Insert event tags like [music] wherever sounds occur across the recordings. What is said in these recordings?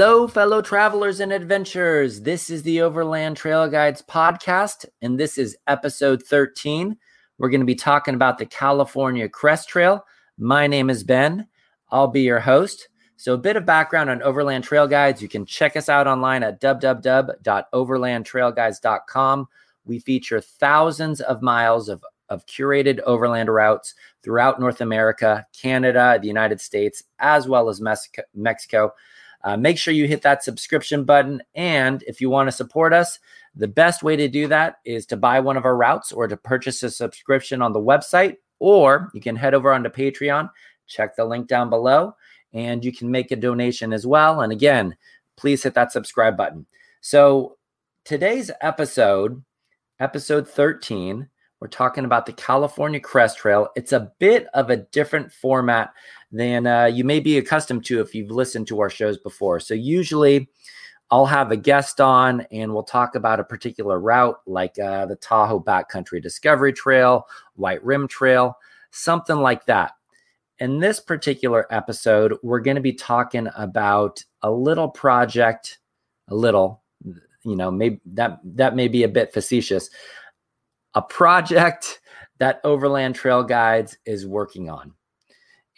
Hello, fellow travelers and adventurers. This is the Overland Trail Guides podcast, and this is episode 13. We're going to be talking about the California Crest Trail. My name is Ben. I'll be your host. So, a bit of background on Overland Trail Guides. You can check us out online at www.overlandtrailguides.com. We feature thousands of miles of, of curated overland routes throughout North America, Canada, the United States, as well as Mexico. Uh, make sure you hit that subscription button. And if you want to support us, the best way to do that is to buy one of our routes or to purchase a subscription on the website, or you can head over onto Patreon, check the link down below, and you can make a donation as well. And again, please hit that subscribe button. So today's episode, episode 13, we're talking about the California Crest Trail. It's a bit of a different format than uh, you may be accustomed to if you've listened to our shows before. So, usually, I'll have a guest on and we'll talk about a particular route like uh, the Tahoe Backcountry Discovery Trail, White Rim Trail, something like that. In this particular episode, we're going to be talking about a little project, a little, you know, maybe that that may be a bit facetious, a project that Overland Trail Guides is working on.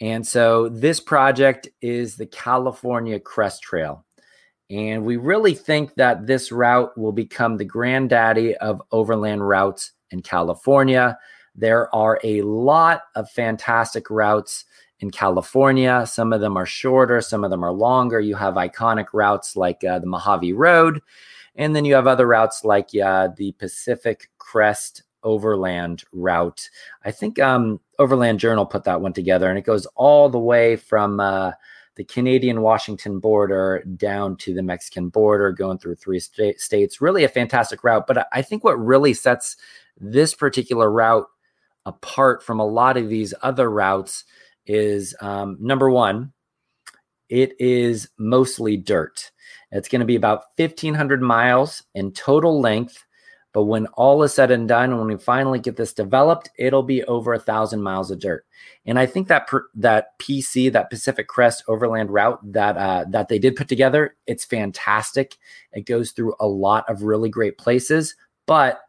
And so this project is the California Crest Trail. And we really think that this route will become the granddaddy of overland routes in California. There are a lot of fantastic routes in California. Some of them are shorter, some of them are longer. You have iconic routes like uh, the Mojave Road, and then you have other routes like uh, the Pacific Crest overland route. I think um, Overland Journal put that one together, and it goes all the way from uh, the Canadian Washington border down to the Mexican border, going through three sta- states. Really a fantastic route. But I think what really sets this particular route apart from a lot of these other routes is um, number one, it is mostly dirt. It's going to be about 1,500 miles in total length but when all is said and done, when we finally get this developed, it'll be over a thousand miles of dirt. And I think that per, that PC, that Pacific Crest Overland route that uh, that they did put together, it's fantastic. It goes through a lot of really great places, but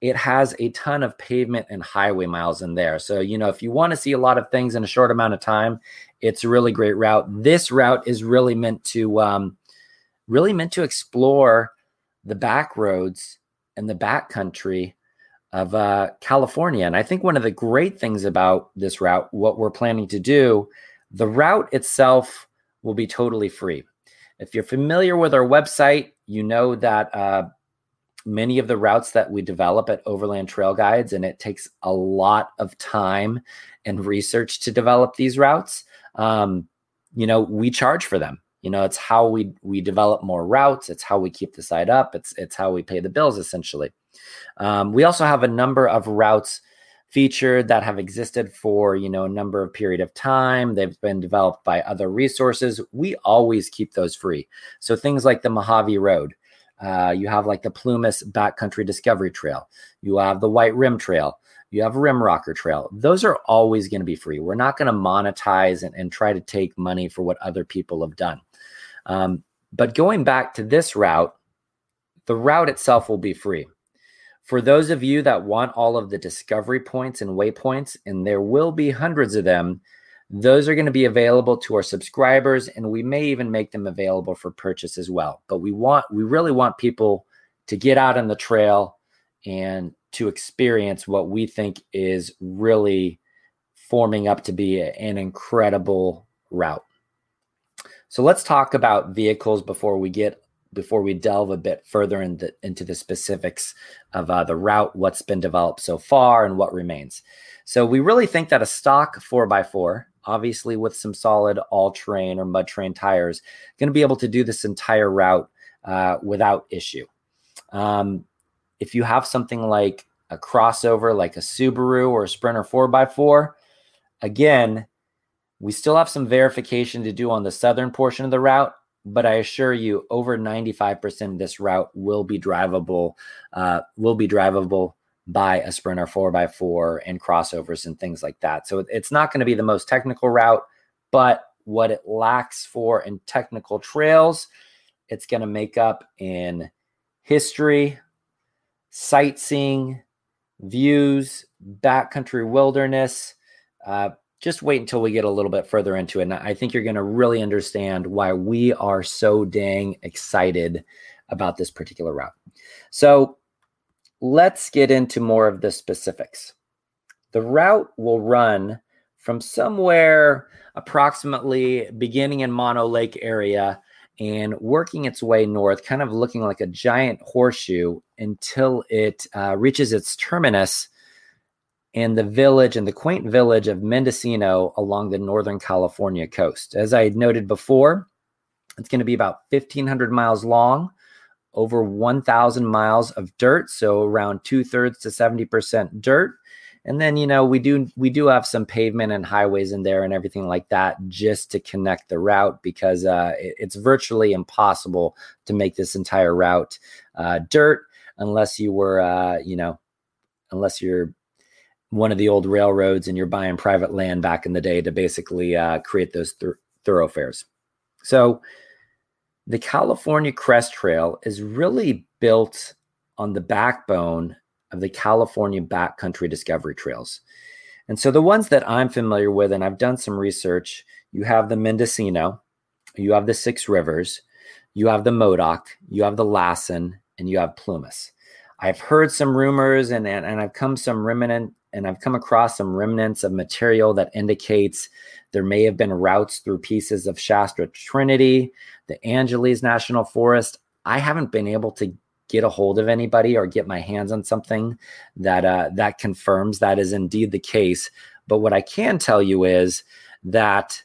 it has a ton of pavement and highway miles in there. So you know, if you want to see a lot of things in a short amount of time, it's a really great route. This route is really meant to um, really meant to explore the back roads and the backcountry of uh, California. And I think one of the great things about this route, what we're planning to do, the route itself will be totally free. If you're familiar with our website, you know that uh, many of the routes that we develop at Overland Trail Guides, and it takes a lot of time and research to develop these routes. Um, you know, we charge for them. You know it's how we we develop more routes. It's how we keep the site up. It's it's how we pay the bills essentially. Um, we also have a number of routes featured that have existed for you know a number of period of time. They've been developed by other resources. We always keep those free. So things like the mojave road uh, you have like the plumas backcountry discovery trail. You have the white rim trail you have rim rocker trail those are always going to be free we're not going to monetize and, and try to take money for what other people have done um, but going back to this route, the route itself will be free. For those of you that want all of the discovery points and waypoints, and there will be hundreds of them, those are going to be available to our subscribers, and we may even make them available for purchase as well. But we want, we really want people to get out on the trail and to experience what we think is really forming up to be an incredible route. So let's talk about vehicles before we get before we delve a bit further into, into the specifics of uh, the route, what's been developed so far, and what remains. So we really think that a stock 4x4, obviously with some solid all terrain or mud terrain tires, going to be able to do this entire route uh, without issue. Um, if you have something like a crossover, like a Subaru or a Sprinter 4x4, again, we still have some verification to do on the southern portion of the route, but I assure you, over 95% of this route will be drivable, uh, will be drivable by a Sprinter 4x4 and crossovers and things like that. So it's not going to be the most technical route, but what it lacks for in technical trails, it's going to make up in history, sightseeing, views, backcountry wilderness. Uh, just wait until we get a little bit further into it. And I think you're going to really understand why we are so dang excited about this particular route. So let's get into more of the specifics. The route will run from somewhere approximately beginning in Mono Lake area and working its way north, kind of looking like a giant horseshoe until it uh, reaches its terminus in the village and the quaint village of Mendocino along the Northern California coast. As I had noted before, it's going to be about 1,500 miles long, over 1,000 miles of dirt, so around two thirds to 70% dirt. And then you know we do we do have some pavement and highways in there and everything like that just to connect the route because uh, it, it's virtually impossible to make this entire route uh, dirt unless you were uh, you know unless you're one of the old railroads and you're buying private land back in the day to basically uh, create those th- thoroughfares. So the California Crest Trail is really built on the backbone of the California backcountry discovery trails. And so the ones that I'm familiar with, and I've done some research, you have the Mendocino, you have the Six Rivers, you have the Modoc, you have the Lassen, and you have Plumas. I've heard some rumors and, and, and I've come some remnant and I've come across some remnants of material that indicates there may have been routes through pieces of Shasta Trinity, the Angeles National Forest. I haven't been able to get a hold of anybody or get my hands on something that uh, that confirms that is indeed the case. But what I can tell you is that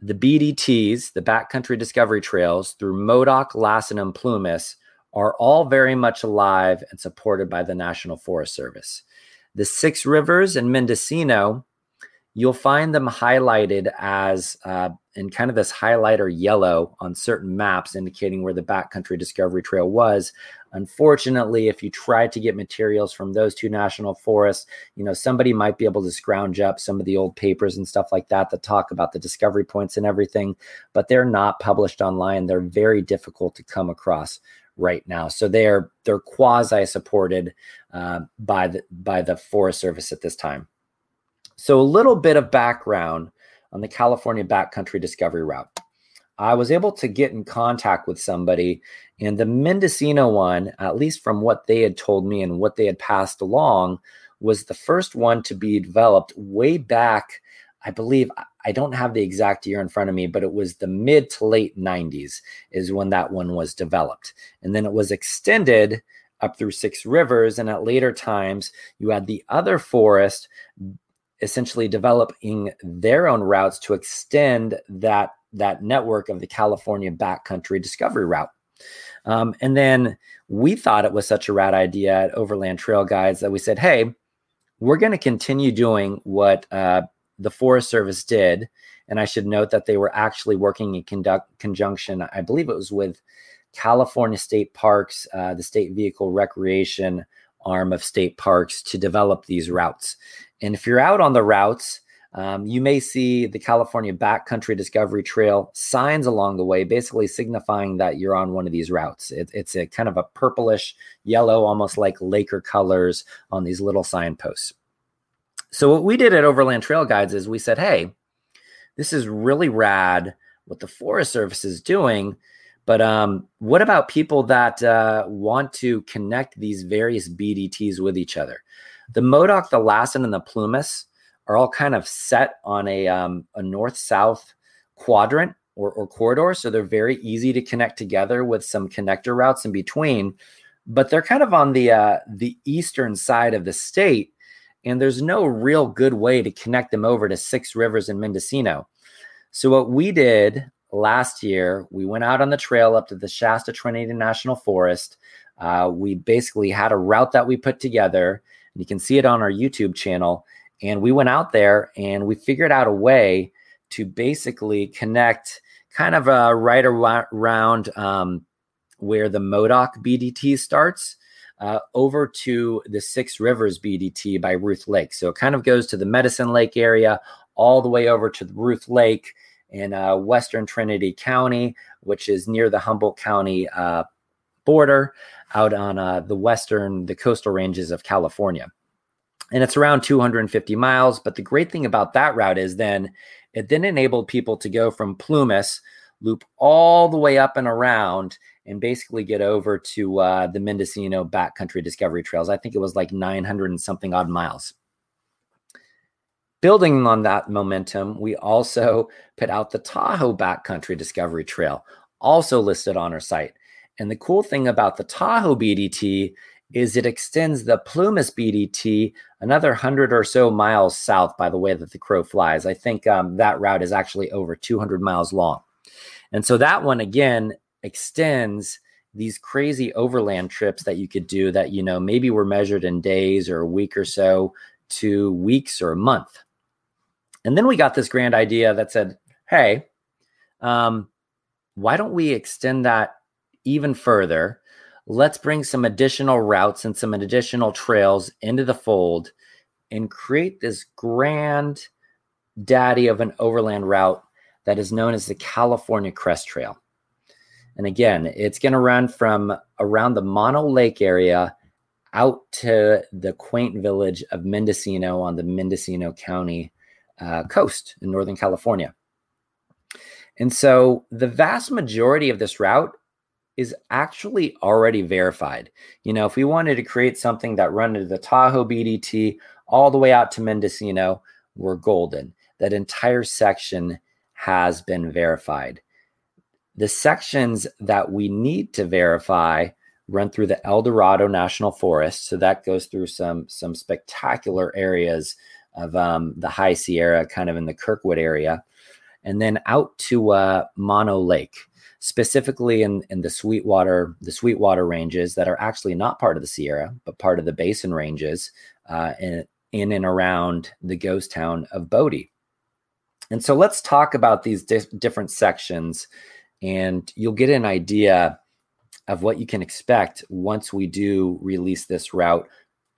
the BDTs, the backcountry discovery trails through Modoc, Lassen, and Plumas are all very much alive and supported by the National Forest Service. The Six Rivers and Mendocino, you'll find them highlighted as uh, in kind of this highlighter yellow on certain maps indicating where the backcountry discovery trail was. Unfortunately, if you try to get materials from those two national forests, you know, somebody might be able to scrounge up some of the old papers and stuff like that that talk about the discovery points and everything, but they're not published online. They're very difficult to come across right now. So they're they're quasi supported uh, by the by the Forest Service at this time. So a little bit of background on the California backcountry discovery route. I was able to get in contact with somebody, and the Mendocino one, at least from what they had told me and what they had passed along, was the first one to be developed way back. I believe I don't have the exact year in front of me, but it was the mid to late 90s is when that one was developed. And then it was extended up through Six Rivers. And at later times, you had the other forest essentially developing their own routes to extend that, that network of the California backcountry discovery route. Um, and then we thought it was such a rad idea at Overland Trail Guides that we said, hey, we're going to continue doing what uh, the Forest Service did. And I should note that they were actually working in conduct, conjunction, I believe it was with California State Parks, uh, the state vehicle recreation arm of state parks to develop these routes. And if you're out on the routes, um, you may see the California Backcountry Discovery Trail signs along the way, basically signifying that you're on one of these routes. It, it's a kind of a purplish yellow, almost like Laker colors on these little signposts. So what we did at Overland Trail Guides is we said, hey, this is really rad what the Forest Service is doing. But um, what about people that uh, want to connect these various BDTs with each other? The Modoc, the Lassen, and the Plumas are all kind of set on a, um, a north south quadrant or, or corridor. So they're very easy to connect together with some connector routes in between. But they're kind of on the uh, the eastern side of the state and there's no real good way to connect them over to Six Rivers and Mendocino. So what we did last year, we went out on the trail up to the Shasta Trinity National Forest. Uh, we basically had a route that we put together, and you can see it on our YouTube channel. And we went out there and we figured out a way to basically connect kind of uh, right around um, where the Modoc BDT starts uh, over to the Six Rivers BDT by Ruth Lake. So it kind of goes to the Medicine Lake area, all the way over to Ruth Lake in uh, Western Trinity County, which is near the Humboldt County uh, border out on uh, the western, the coastal ranges of California. And it's around 250 miles. But the great thing about that route is then it then enabled people to go from Plumas, loop all the way up and around, and basically get over to uh, the Mendocino Backcountry Discovery Trails. I think it was like 900 and something odd miles. Building on that momentum, we also put out the Tahoe Backcountry Discovery Trail, also listed on our site. And the cool thing about the Tahoe BDT is it extends the Plumas BDT another 100 or so miles south by the way that the crow flies. I think um, that route is actually over 200 miles long. And so that one, again, extends these crazy overland trips that you could do that, you know, maybe were measured in days or a week or so to weeks or a month. And then we got this grand idea that said, hey, um, why don't we extend that even further? Let's bring some additional routes and some additional trails into the fold and create this grand daddy of an overland route that is known as the California Crest Trail. And again, it's going to run from around the Mono Lake area out to the quaint village of Mendocino on the Mendocino County uh, coast in Northern California. And so the vast majority of this route is actually already verified. You know, if we wanted to create something that run to the Tahoe BDT all the way out to Mendocino, we're golden. That entire section has been verified. The sections that we need to verify run through the El Dorado National Forest. So that goes through some some spectacular areas of um, the High Sierra, kind of in the Kirkwood area, and then out to uh, Mono Lake, specifically in, in the Sweetwater, the Sweetwater ranges that are actually not part of the Sierra, but part of the Basin ranges uh, in, in and around the ghost town of Bodie. And so let's talk about these di- different sections, and you'll get an idea of what you can expect once we do release this route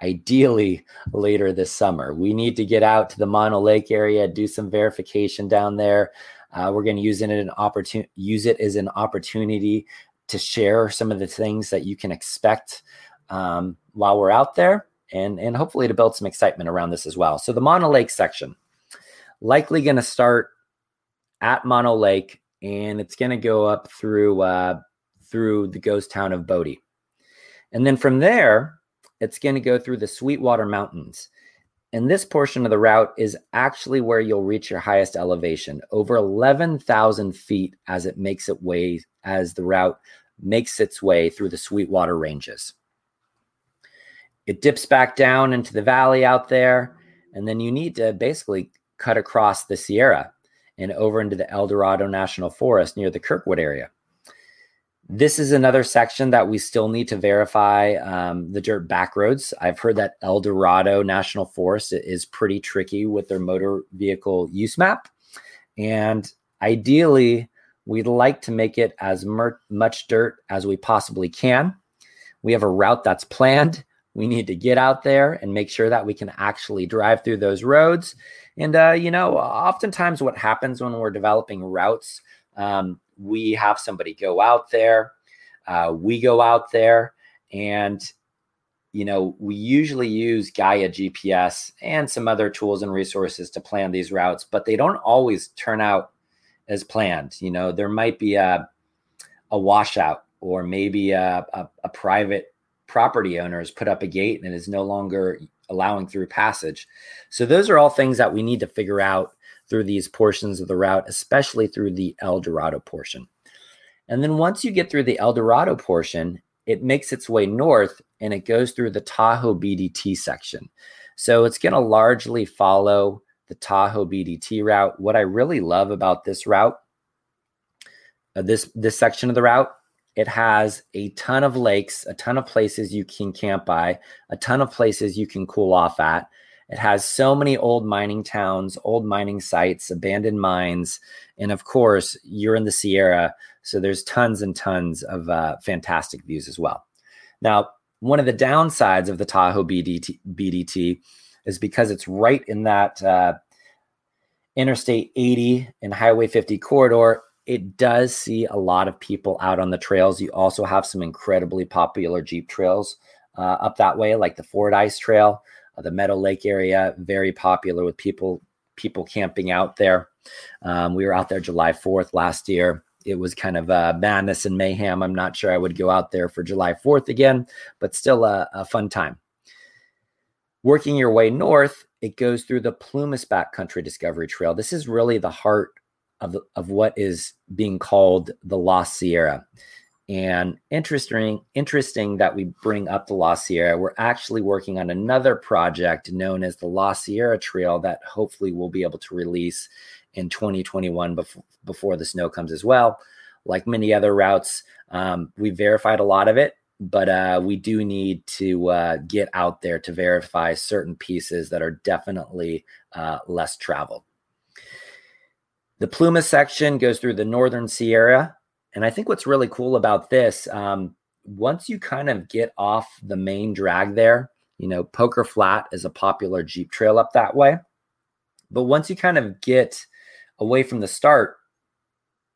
ideally later this summer. We need to get out to the Mono Lake area, do some verification down there. Uh, we're going to use it an use it as an opportunity to share some of the things that you can expect um, while we're out there, and and hopefully to build some excitement around this as well. So the Mono Lake section, likely going to start at Mono Lake, and it's going to go up through uh, through the ghost town of Bodie, and then from there it's going to go through the Sweetwater Mountains. And this portion of the route is actually where you'll reach your highest elevation, over 11,000 feet as it makes its way, as the route makes its way through the Sweetwater Ranges. It dips back down into the valley out there, and then you need to basically cut across the Sierra and over into the El Dorado National Forest near the Kirkwood area. This is another section that we still need to verify um, the dirt back roads. I've heard that El Dorado National Forest is pretty tricky with their motor vehicle use map. And ideally, we'd like to make it as mer- much dirt as we possibly can. We have a route that's planned. We need to get out there and make sure that we can actually drive through those roads. And, uh, you know, oftentimes what happens when we're developing routes, um, we have somebody go out there. Uh, we go out there and you know, we usually use Gaia GPS and some other tools and resources to plan these routes, but they don't always turn out as planned. You know, there might be a a washout or maybe a, a, a private property owner has put up a gate and is no longer allowing through passage. So those are all things that we need to figure out through these portions of the route, especially through the El Dorado portion. And then once you get through the El Dorado portion, it makes its way north and it goes through the Tahoe BDT section. So it's going to largely follow the Tahoe BDT route. What I really love about this route, uh, this this section of the route, it has a ton of lakes, a ton of places you can camp by, a ton of places you can cool off at. It has so many old mining towns, old mining sites, abandoned mines, and of course, you're in the Sierra, so there's tons and tons of uh, fantastic views as well. Now, one of the downsides of the Tahoe BDT, BDT is because it's right in that uh, Interstate 80 and Highway 50 corridor, it does see a lot of people out on the trails. You also have some incredibly popular Jeep trails uh, up that way, like the Fordyce Trail, uh, the Meadow Lake area, very popular with people people camping out there. Um, we were out there July 4th last year. It was kind of uh, madness and mayhem. I'm not sure I would go out there for July 4th again, but still a, a fun time. Working your way north, it goes through the Plumas Backcountry Discovery Trail. This is really the heart of, of what is being called the Lost Sierra. And interesting, interesting that we bring up the Lost Sierra. We're actually working on another project known as the Lost Sierra Trail that hopefully we'll be able to release in 2021 before, the snow comes as well. Like many other routes, um, we verified a lot of it, but uh, we do need to uh, get out there to verify certain pieces that are definitely uh, less traveled. The Plumas section goes through the Northern Sierra and I think what's really cool about this, um, once you kind of get off the main drag there, you know, Poker Flat is a popular Jeep trail up that way. But once you kind of get away from the start,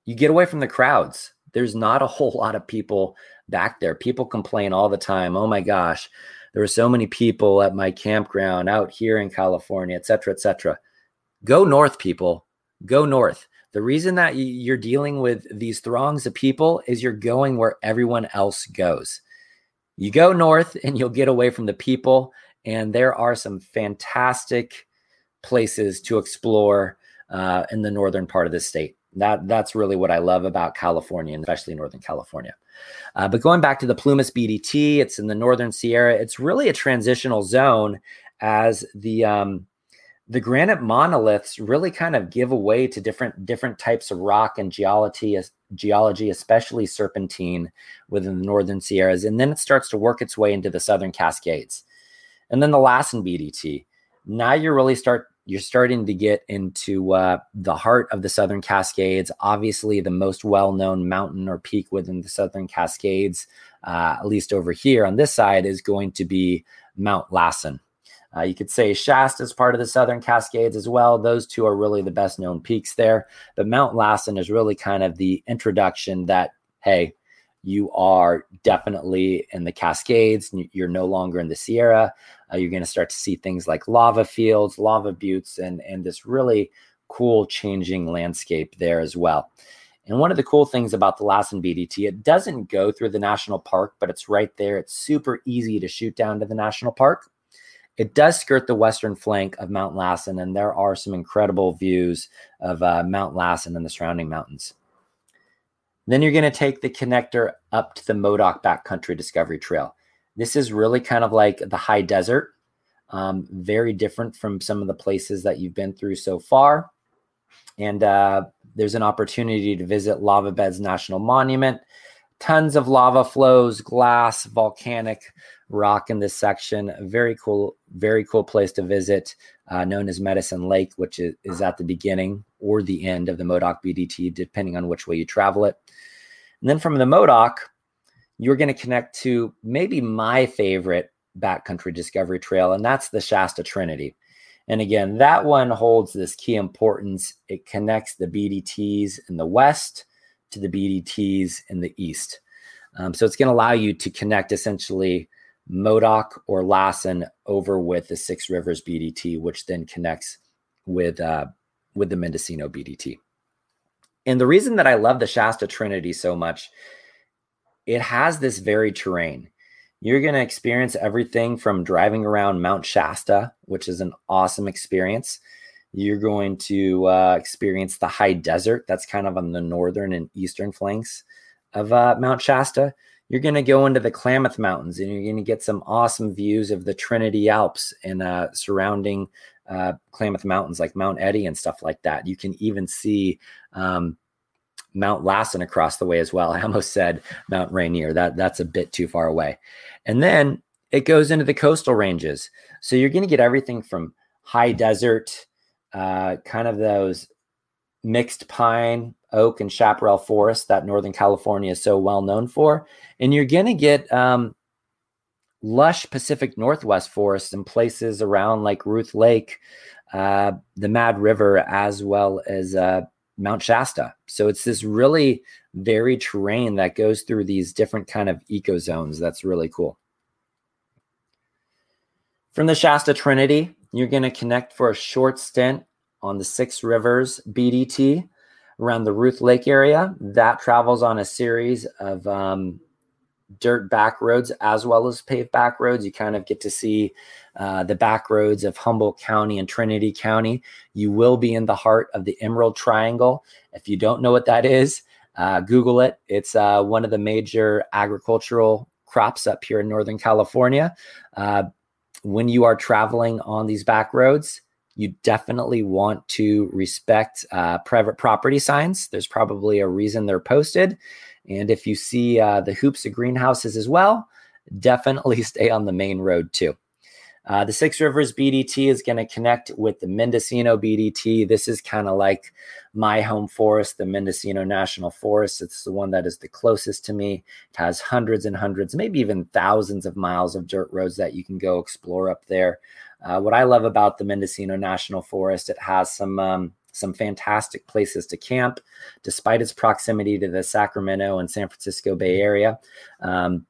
you get away from the crowds. There's not a [laughs] whole lot of people back there. People complain all the time. Oh my gosh, there were so many people at my campground out here in California, et cetera, et cetera. Go north, people. Go north. The reason that you're dealing with these throngs of people is you're going where everyone else goes. You go north and you'll get away from the people. And there are some fantastic places to explore uh, in the northern part of the state. That that's really what I love about California, and especially Northern California. Uh, but going back to the Plumas BDT, it's in the Northern Sierra. It's really a transitional zone as the um, the granite monoliths really kind of give away to different different types of rock and geology geology especially serpentine within the northern sierras and then it starts to work its way into the southern cascades. And then the lassen bdt now you're really start you're starting to get into uh, the heart of the southern cascades obviously the most well-known mountain or peak within the southern cascades uh, at least over here on this side is going to be mount lassen uh, you could say Shasta is part of the Southern Cascades as well. Those two are really the best known peaks there. But Mount Lassen is really kind of the introduction that, hey, you are definitely in the Cascades. You're no longer in the Sierra. Uh, you're going to start to see things like lava fields, lava buttes, and, and this really cool changing landscape there as well. And one of the cool things about the Lassen BDT, it doesn't go through the national park, but it's right there. It's super easy to shoot down to the national park. It does skirt the western flank of Mount Lassen, and there are some incredible views of uh, Mount Lassen and the surrounding mountains. Then you're going to take the connector up to the Modoc Backcountry Discovery Trail. This is really kind of like the high desert, um, very different from some of the places that you've been through so far. And uh, there's an opportunity to visit Lava Beds National Monument. Tons of lava flows, glass, volcanic rock in this section. Very cool, very cool place to visit, uh, known as Medicine Lake, which is, is at the beginning or the end of the Modoc BDT, depending on which way you travel it. And then from the Modoc, you're going to connect to maybe my favorite backcountry discovery trail, and that's the Shasta Trinity. And again, that one holds this key importance. It connects the BDTs in the west to the BDTs in the east. Um, so it's going to allow you to connect essentially Modoc or Lassen over with the Six Rivers BDT, which then connects with uh, with the Mendocino BDT. And the reason that I love the Shasta Trinity so much, it has this varied terrain. You're going to experience everything from driving around Mount Shasta, which is an awesome experience. You're going to uh, experience the high desert that's kind of on the northern and eastern flanks of uh, Mount Shasta you're going to go into the Klamath Mountains and you're going to get some awesome views of the Trinity Alps and uh, surrounding uh, Klamath Mountains, like Mount Eddy and stuff like that. You can even see um, Mount Lassen across the way as well. [laughs] I almost said Mount Rainier. That that's a bit too far away. And then it goes into the coastal ranges. So you're going to get everything from high desert, uh, kind of those mixed pine, oak, and chaparral forest that Northern California is so well known for. And you're going to get um, lush Pacific Northwest forests in places around like Ruth Lake, uh, the Mad River as well as uh, Mount Shasta. So it's this really varied terrain that goes through these different kind of eco zones. That's really cool. From the Shasta Trinity, you're going to connect for a short stint on the Six Rivers BDT around the Ruth Lake area. That travels on a series of um, dirt back roads as well as paved back roads. You kind of get to see uh, the back roads of Humboldt County and Trinity County. You will be in the heart of the Emerald Triangle. If you don't know what that is, uh, Google it. It's uh, one of the major agricultural crops up here in Northern California. Uh, when you are traveling on these back roads, you definitely want to respect uh, private property signs. There's probably a reason they're posted. And if you see uh, the hoops of greenhouses as well, definitely [laughs] stay on the main road too. Uh, the Six Rivers BDT is going to connect with the Mendocino BDT. This is kind of like my home forest, the Mendocino National Forest. It's the one that is the closest to me. It has hundreds and hundreds, maybe even thousands of miles of dirt roads that you can go explore up there. Uh, what I love about the Mendocino National Forest, it has some um, some fantastic places to camp, despite its proximity to the Sacramento and San Francisco Bay Area. Um,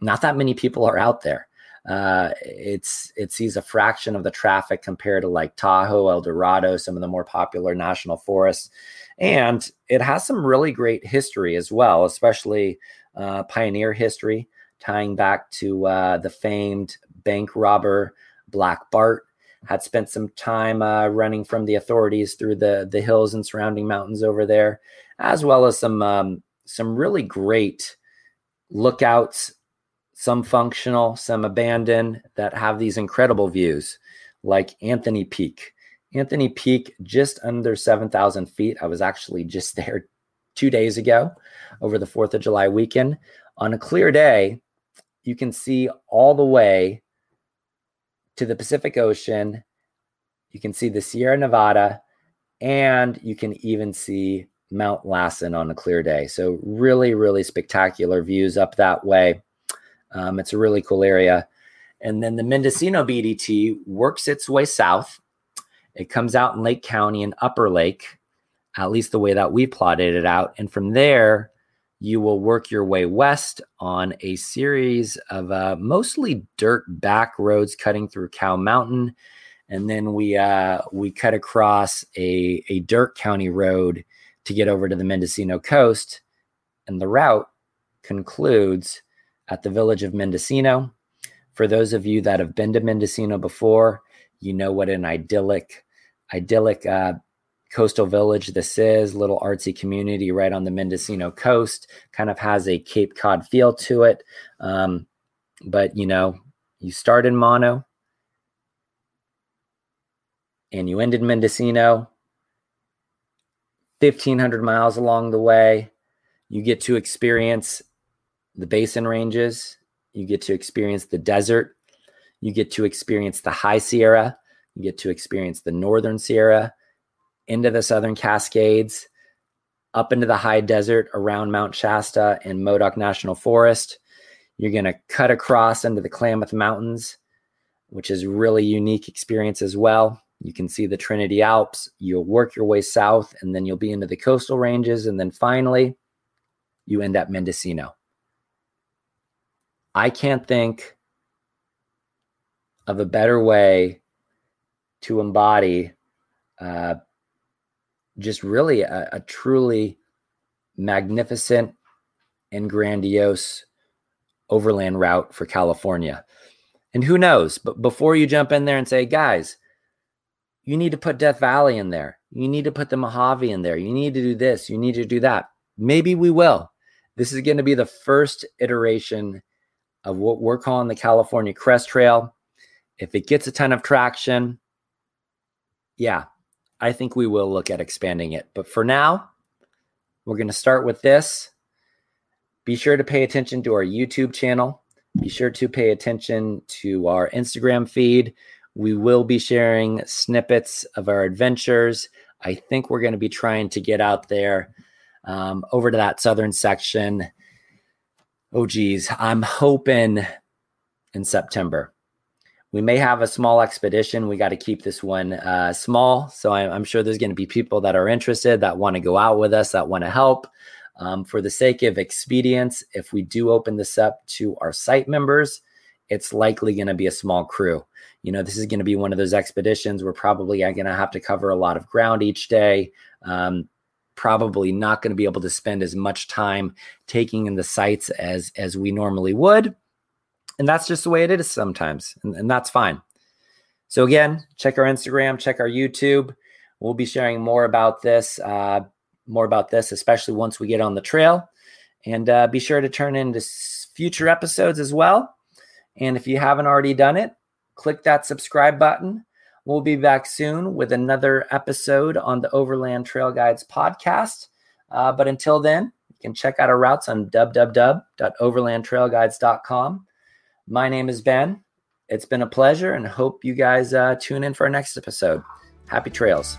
not that many people are out there. Uh, it's it sees a fraction of the traffic compared to like Tahoe, El Dorado, some of the more popular national forests, and it has some really great history as well, especially uh, pioneer history tying back to uh, the famed bank robber Black Bart had spent some time uh, running from the authorities through the the hills and surrounding mountains over there, as well as some um, some really great lookouts, some functional, some abandoned that have these incredible views, like Anthony Peak. Anthony Peak, just under seven thousand feet. I was actually [laughs] just there two days ago, over the Fourth of July weekend. On a clear day, you can see all the way to the Pacific Ocean. You can see the Sierra Nevada, and you can even see Mount Lassen on a clear day. So, really, really spectacular views up that way. Um, it's a really cool area. And then the Mendocino BDT works its way south. It comes out in Lake County and Upper Lake, at least the way that we plotted it out. And from there, you will work your way west on a series of uh, mostly dirt back roads cutting through Cow Mountain, and then we uh, we cut across a a dirt county road to get over to the Mendocino coast, and the route concludes at the village of Mendocino. For those of you that have been to Mendocino before, you know what an idyllic idyllic uh, coastal village this is little artsy community right on the mendocino coast kind of has a cape cod feel to it. Um, but you know you start in mono and you end in mendocino 1500 miles along the way you get to experience the basin ranges you get to experience the desert you get to experience the high sierra you get to experience the northern sierra into the Southern Cascades, up into the high desert around Mount Shasta and Modoc National Forest. You're going to cut across into the Klamath Mountains, which is really unique experience as well. You can see the Trinity Alps. You'll work your way south, and then you'll be into the coastal ranges, and then finally, you end at Mendocino. I can't think of a better way to embody uh, just really a, a truly magnificent and grandiose overland route for California. And who knows? But before you jump in there and say, guys, you need to put Death Valley in there. You need to put the Mojave in there. You need to do this. You need to do that. Maybe we will. This is going to be the first iteration of what we're calling the California Crest Trail. If it gets a ton of traction, yeah, I think we will look at expanding it. But for now, we're going to start with this. Be sure to pay attention to our YouTube channel. Be sure to pay attention to our Instagram feed. We will be sharing snippets of our adventures. I think we're going to be trying to get out there um, over to that southern section. Oh, geez, I'm hoping in September. We may have a small expedition. We got to keep this one uh, small. So I, am sure there's going to be people that are interested that want to go out with us, that want to help. Um, for the sake of expedience, if we do open this up to our site members, it's likely going to be a small crew. You know, this is going to be one of those expeditions. We're probably going to have to cover a lot of ground each day. Um, probably not going to be able to spend as much time taking in the sites as as we normally would and that's just the way it is sometimes, and, and that's fine. So, again, check our Instagram, check our YouTube. We'll be sharing more about this, uh, more about this, especially once we get on the trail. And uh, be sure to turn into future episodes as well. And if you haven't already done it, click that subscribe button. We'll be back soon with another episode on the Overland Trail Guides podcast. Uh, but until then, you can check out our routes on www.overlandtrailguides.com. My name is Ben. It's been a pleasure and hope you guys uh, tune in for our next episode. Happy trails.